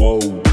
Whoa.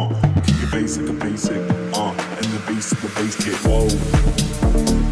uh, keep it basic the basic, uh, and the basic, the basic, whoa.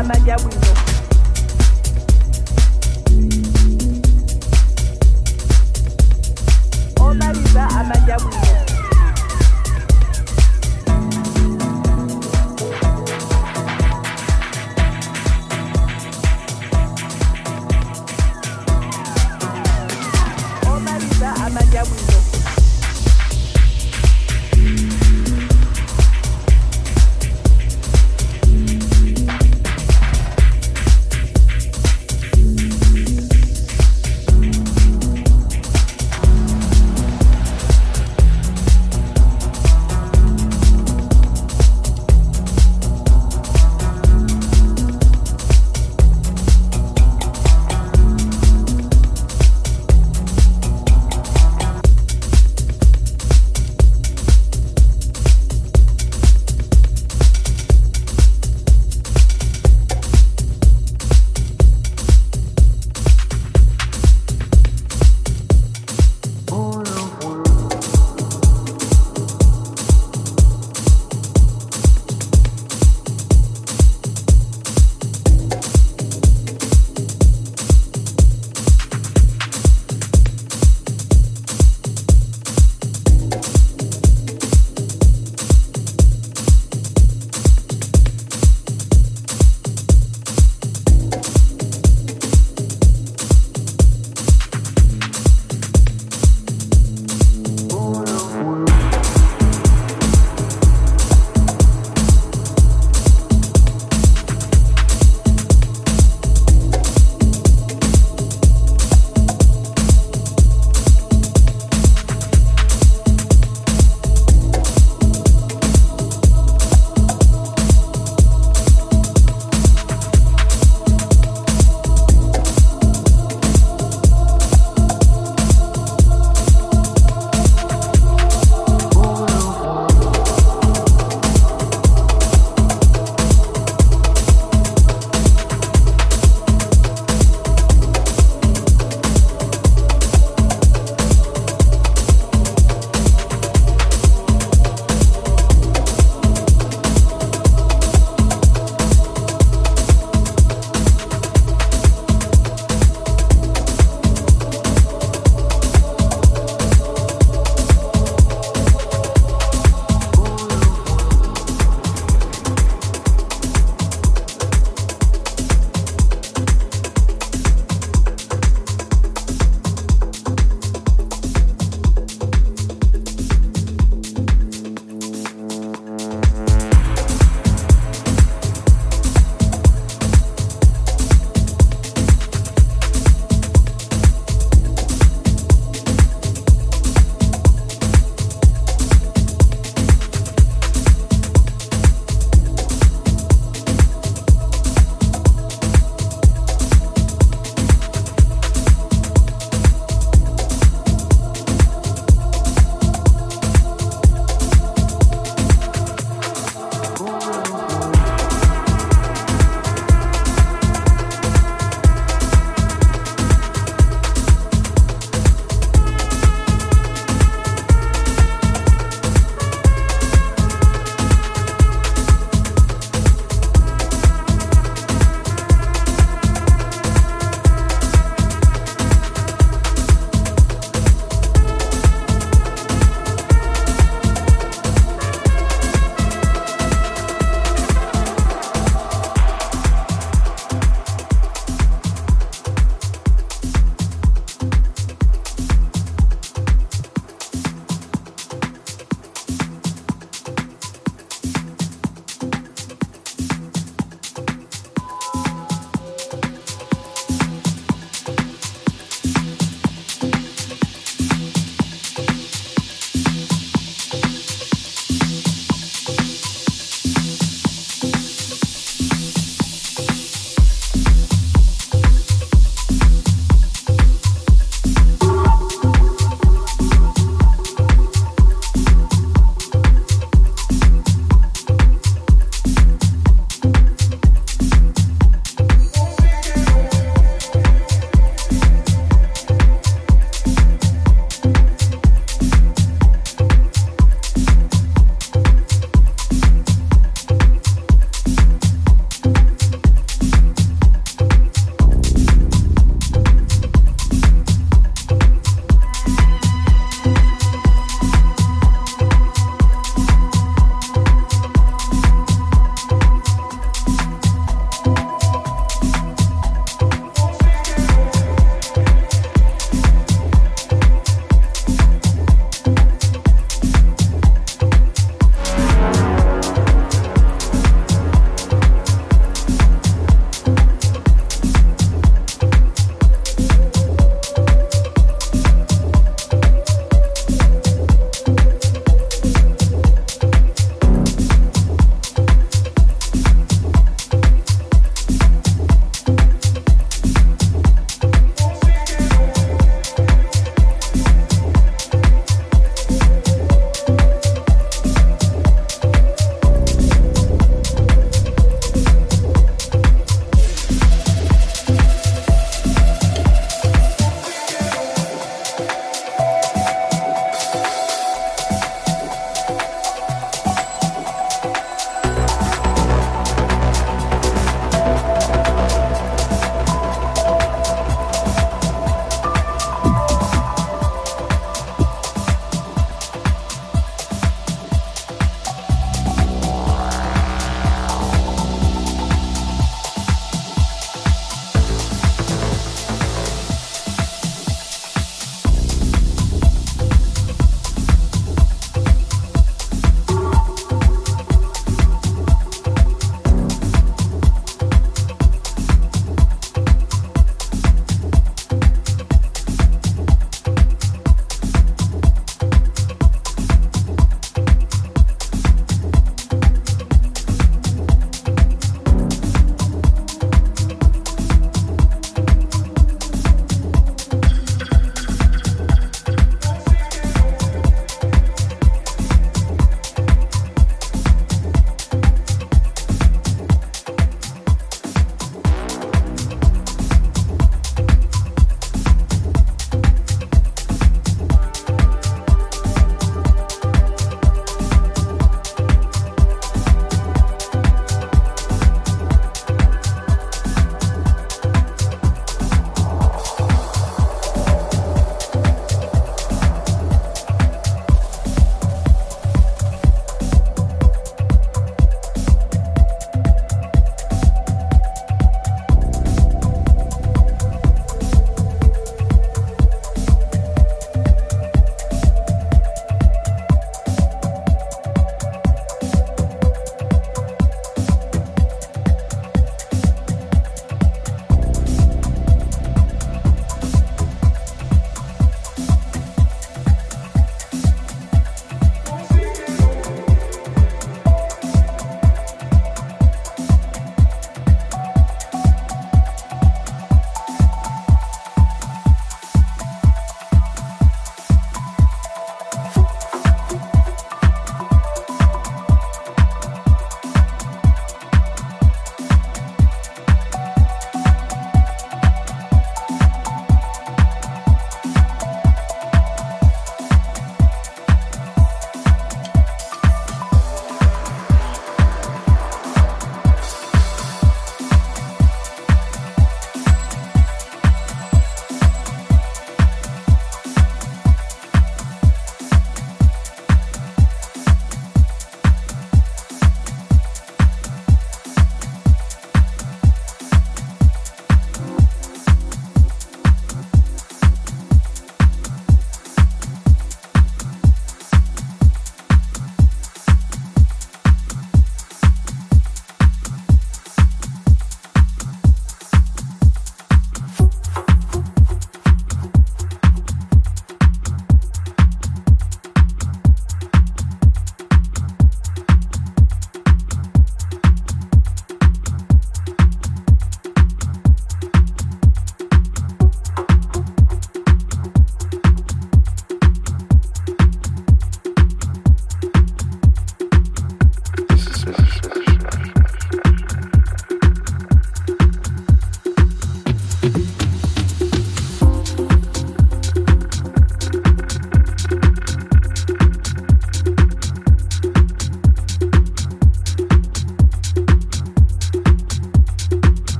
Omaliza amajabwino omaliza